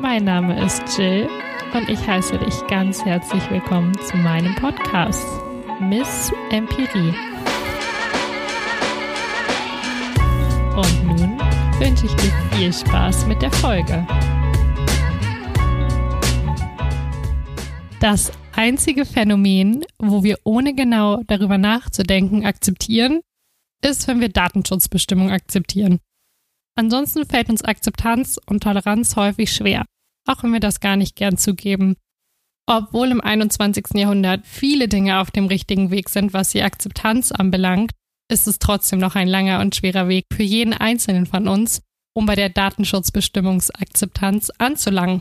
Mein Name ist Jill und ich heiße dich ganz herzlich willkommen zu meinem Podcast Miss Empirie. Und nun wünsche ich dir viel Spaß mit der Folge. Das einzige Phänomen, wo wir ohne genau darüber nachzudenken akzeptieren, ist, wenn wir Datenschutzbestimmungen akzeptieren. Ansonsten fällt uns Akzeptanz und Toleranz häufig schwer, auch wenn wir das gar nicht gern zugeben. Obwohl im 21. Jahrhundert viele Dinge auf dem richtigen Weg sind, was die Akzeptanz anbelangt, ist es trotzdem noch ein langer und schwerer Weg für jeden Einzelnen von uns, um bei der Datenschutzbestimmungsakzeptanz anzulangen.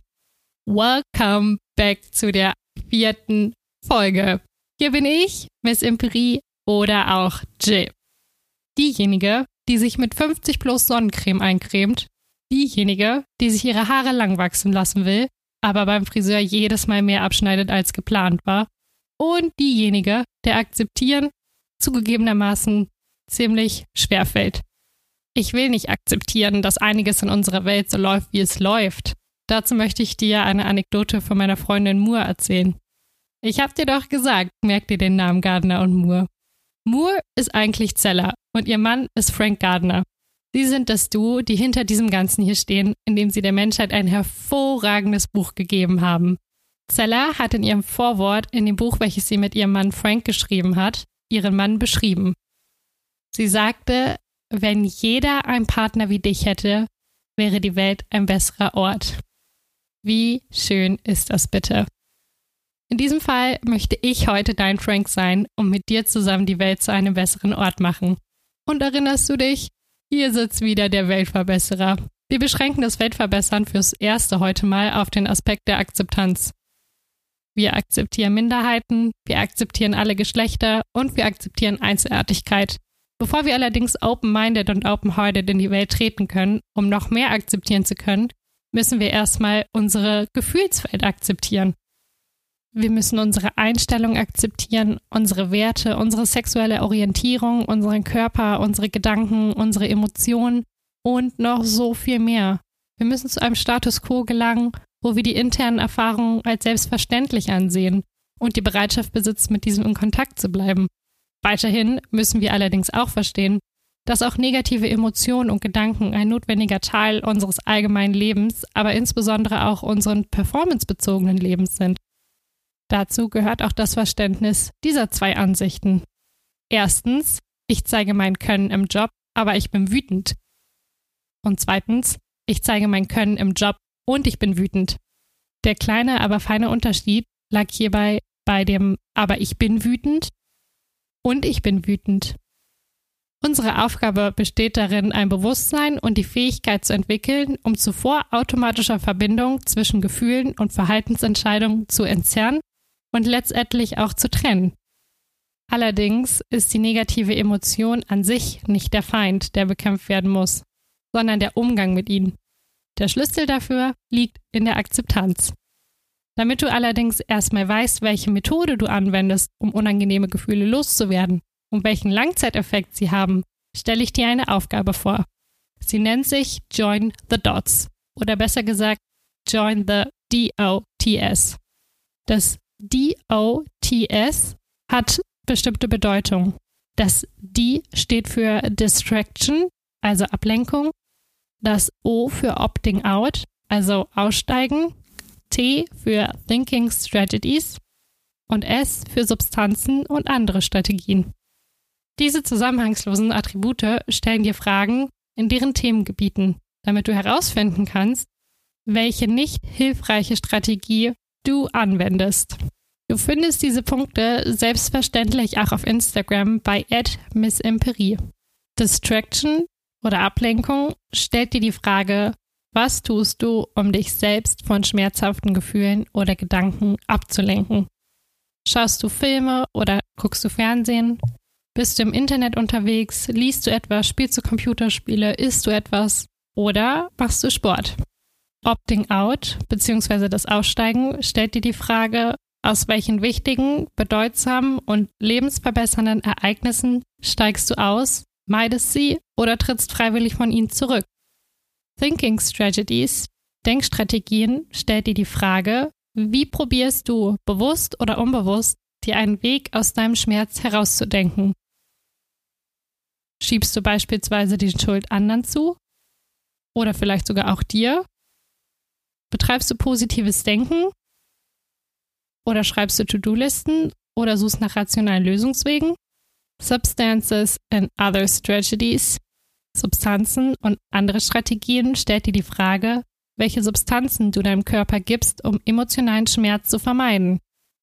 Welcome back zu der vierten Folge. Hier bin ich, Miss Empirie oder auch Jill. Diejenige, die sich mit 50 plus Sonnencreme eincremt, diejenige, die sich ihre Haare lang wachsen lassen will, aber beim Friseur jedes Mal mehr abschneidet als geplant war, und diejenige, der akzeptieren zugegebenermaßen ziemlich schwer fällt. Ich will nicht akzeptieren, dass einiges in unserer Welt so läuft, wie es läuft. Dazu möchte ich dir eine Anekdote von meiner Freundin Moore erzählen. Ich hab dir doch gesagt, merkt ihr den Namen Gardner und Moore. Moore ist eigentlich Zeller und ihr Mann ist Frank Gardner. Sie sind das Duo, die hinter diesem Ganzen hier stehen, indem sie der Menschheit ein hervorragendes Buch gegeben haben. Zeller hat in ihrem Vorwort in dem Buch, welches sie mit ihrem Mann Frank geschrieben hat, ihren Mann beschrieben. Sie sagte, wenn jeder einen Partner wie dich hätte, wäre die Welt ein besserer Ort. Wie schön ist das bitte? In diesem Fall möchte ich heute dein Frank sein und mit dir zusammen die Welt zu einem besseren Ort machen. Und erinnerst du dich? Hier sitzt wieder der Weltverbesserer. Wir beschränken das Weltverbessern fürs Erste heute mal auf den Aspekt der Akzeptanz. Wir akzeptieren Minderheiten, wir akzeptieren alle Geschlechter und wir akzeptieren Einzelartigkeit. Bevor wir allerdings open-minded und open-hearted in die Welt treten können, um noch mehr akzeptieren zu können, müssen wir erstmal unsere Gefühlswelt akzeptieren. Wir müssen unsere Einstellung akzeptieren, unsere Werte, unsere sexuelle Orientierung, unseren Körper, unsere Gedanken, unsere Emotionen und noch so viel mehr. Wir müssen zu einem Status quo gelangen, wo wir die internen Erfahrungen als selbstverständlich ansehen und die Bereitschaft besitzen, mit diesem in Kontakt zu bleiben. Weiterhin müssen wir allerdings auch verstehen, dass auch negative Emotionen und Gedanken ein notwendiger Teil unseres allgemeinen Lebens, aber insbesondere auch unseren performancebezogenen Lebens sind. Dazu gehört auch das Verständnis dieser zwei Ansichten. Erstens, ich zeige mein Können im Job, aber ich bin wütend. Und zweitens, ich zeige mein Können im Job und ich bin wütend. Der kleine, aber feine Unterschied lag hierbei bei dem aber ich bin wütend und ich bin wütend. Unsere Aufgabe besteht darin, ein Bewusstsein und die Fähigkeit zu entwickeln, um zuvor automatischer Verbindung zwischen Gefühlen und Verhaltensentscheidungen zu entzerren und letztendlich auch zu trennen. Allerdings ist die negative Emotion an sich nicht der Feind, der bekämpft werden muss, sondern der Umgang mit ihnen. Der Schlüssel dafür liegt in der Akzeptanz. Damit du allerdings erstmal weißt, welche Methode du anwendest, um unangenehme Gefühle loszuwerden und welchen Langzeiteffekt sie haben, stelle ich dir eine Aufgabe vor. Sie nennt sich Join the Dots oder besser gesagt Join the DOTS. Das DOTS hat bestimmte Bedeutung. Das D steht für Distraction, also Ablenkung. Das O für Opting Out, also Aussteigen. T für Thinking Strategies und S für Substanzen und andere Strategien. Diese zusammenhangslosen Attribute stellen dir Fragen in deren Themengebieten, damit du herausfinden kannst, welche nicht hilfreiche Strategie du anwendest. Du findest diese Punkte selbstverständlich auch auf Instagram bei @missimperie. Distraction oder Ablenkung stellt dir die Frage, was tust du, um dich selbst von schmerzhaften Gefühlen oder Gedanken abzulenken? Schaust du Filme oder guckst du Fernsehen? Bist du im Internet unterwegs? Liest du etwas? Spielst du Computerspiele? Isst du etwas? Oder machst du Sport? Opting out bzw. das Aussteigen stellt dir die Frage, aus welchen wichtigen, bedeutsamen und lebensverbessernden Ereignissen steigst du aus, meidest sie oder trittst freiwillig von ihnen zurück? Thinking Strategies Denkstrategien stellt dir die Frage, wie probierst du, bewusst oder unbewusst, dir einen Weg aus deinem Schmerz herauszudenken? Schiebst du beispielsweise die Schuld anderen zu? Oder vielleicht sogar auch dir? Betreibst du positives Denken? Oder schreibst du To-Do-Listen oder suchst nach rationalen Lösungswegen? Substances and Other Strategies, Substanzen und andere Strategien stellt dir die Frage, welche Substanzen du deinem Körper gibst, um emotionalen Schmerz zu vermeiden.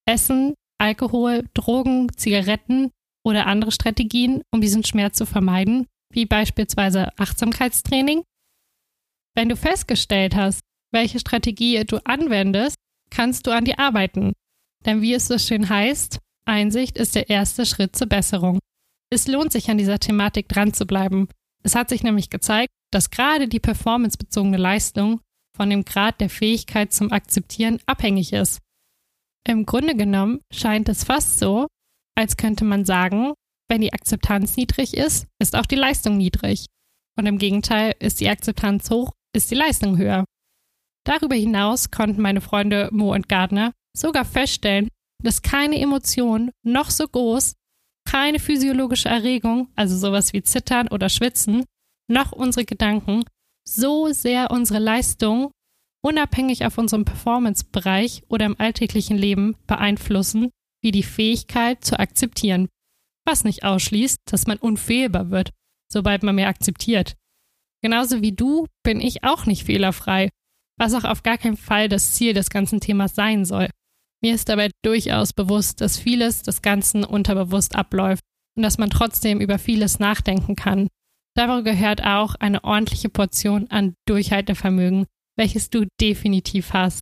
Essen, Alkohol, Drogen, Zigaretten oder andere Strategien, um diesen Schmerz zu vermeiden, wie beispielsweise Achtsamkeitstraining? Wenn du festgestellt hast, welche Strategie du anwendest, kannst du an dir arbeiten. Denn wie es so schön heißt, Einsicht ist der erste Schritt zur Besserung. Es lohnt sich an dieser Thematik dran zu bleiben. Es hat sich nämlich gezeigt, dass gerade die performancebezogene Leistung von dem Grad der Fähigkeit zum Akzeptieren abhängig ist. Im Grunde genommen scheint es fast so, als könnte man sagen, wenn die Akzeptanz niedrig ist, ist auch die Leistung niedrig. Und im Gegenteil, ist die Akzeptanz hoch, ist die Leistung höher. Darüber hinaus konnten meine Freunde Mo und Gardner sogar feststellen, dass keine Emotion noch so groß, keine physiologische Erregung, also sowas wie Zittern oder Schwitzen, noch unsere Gedanken so sehr unsere Leistung unabhängig auf unserem Performance-Bereich oder im alltäglichen Leben beeinflussen, wie die Fähigkeit zu akzeptieren. Was nicht ausschließt, dass man unfehlbar wird, sobald man mehr akzeptiert. Genauso wie du bin ich auch nicht fehlerfrei, was auch auf gar keinen Fall das Ziel des ganzen Themas sein soll. Mir ist dabei durchaus bewusst, dass vieles des Ganzen unterbewusst abläuft und dass man trotzdem über vieles nachdenken kann. Dabei gehört auch eine ordentliche Portion an Durchhaltevermögen, welches du definitiv hast.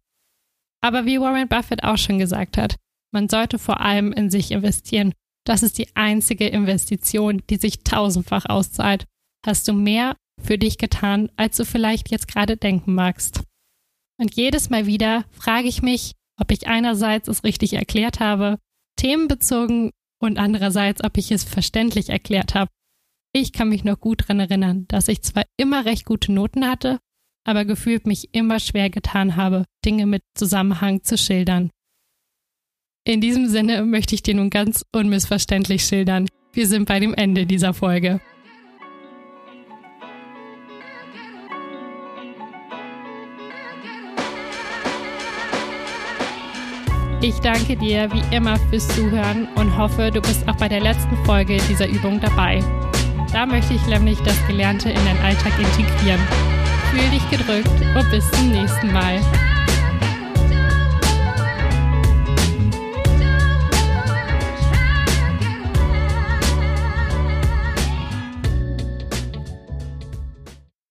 Aber wie Warren Buffett auch schon gesagt hat, man sollte vor allem in sich investieren. Das ist die einzige Investition, die sich tausendfach auszahlt. Hast du mehr für dich getan, als du vielleicht jetzt gerade denken magst. Und jedes Mal wieder frage ich mich, ob ich einerseits es richtig erklärt habe, themenbezogen und andererseits, ob ich es verständlich erklärt habe. Ich kann mich noch gut daran erinnern, dass ich zwar immer recht gute Noten hatte, aber gefühlt mich immer schwer getan habe, Dinge mit Zusammenhang zu schildern. In diesem Sinne möchte ich dir nun ganz unmissverständlich schildern. Wir sind bei dem Ende dieser Folge. Ich danke dir wie immer fürs Zuhören und hoffe, du bist auch bei der letzten Folge dieser Übung dabei. Da möchte ich nämlich das Gelernte in deinen Alltag integrieren. Fühl dich gedrückt und bis zum nächsten Mal.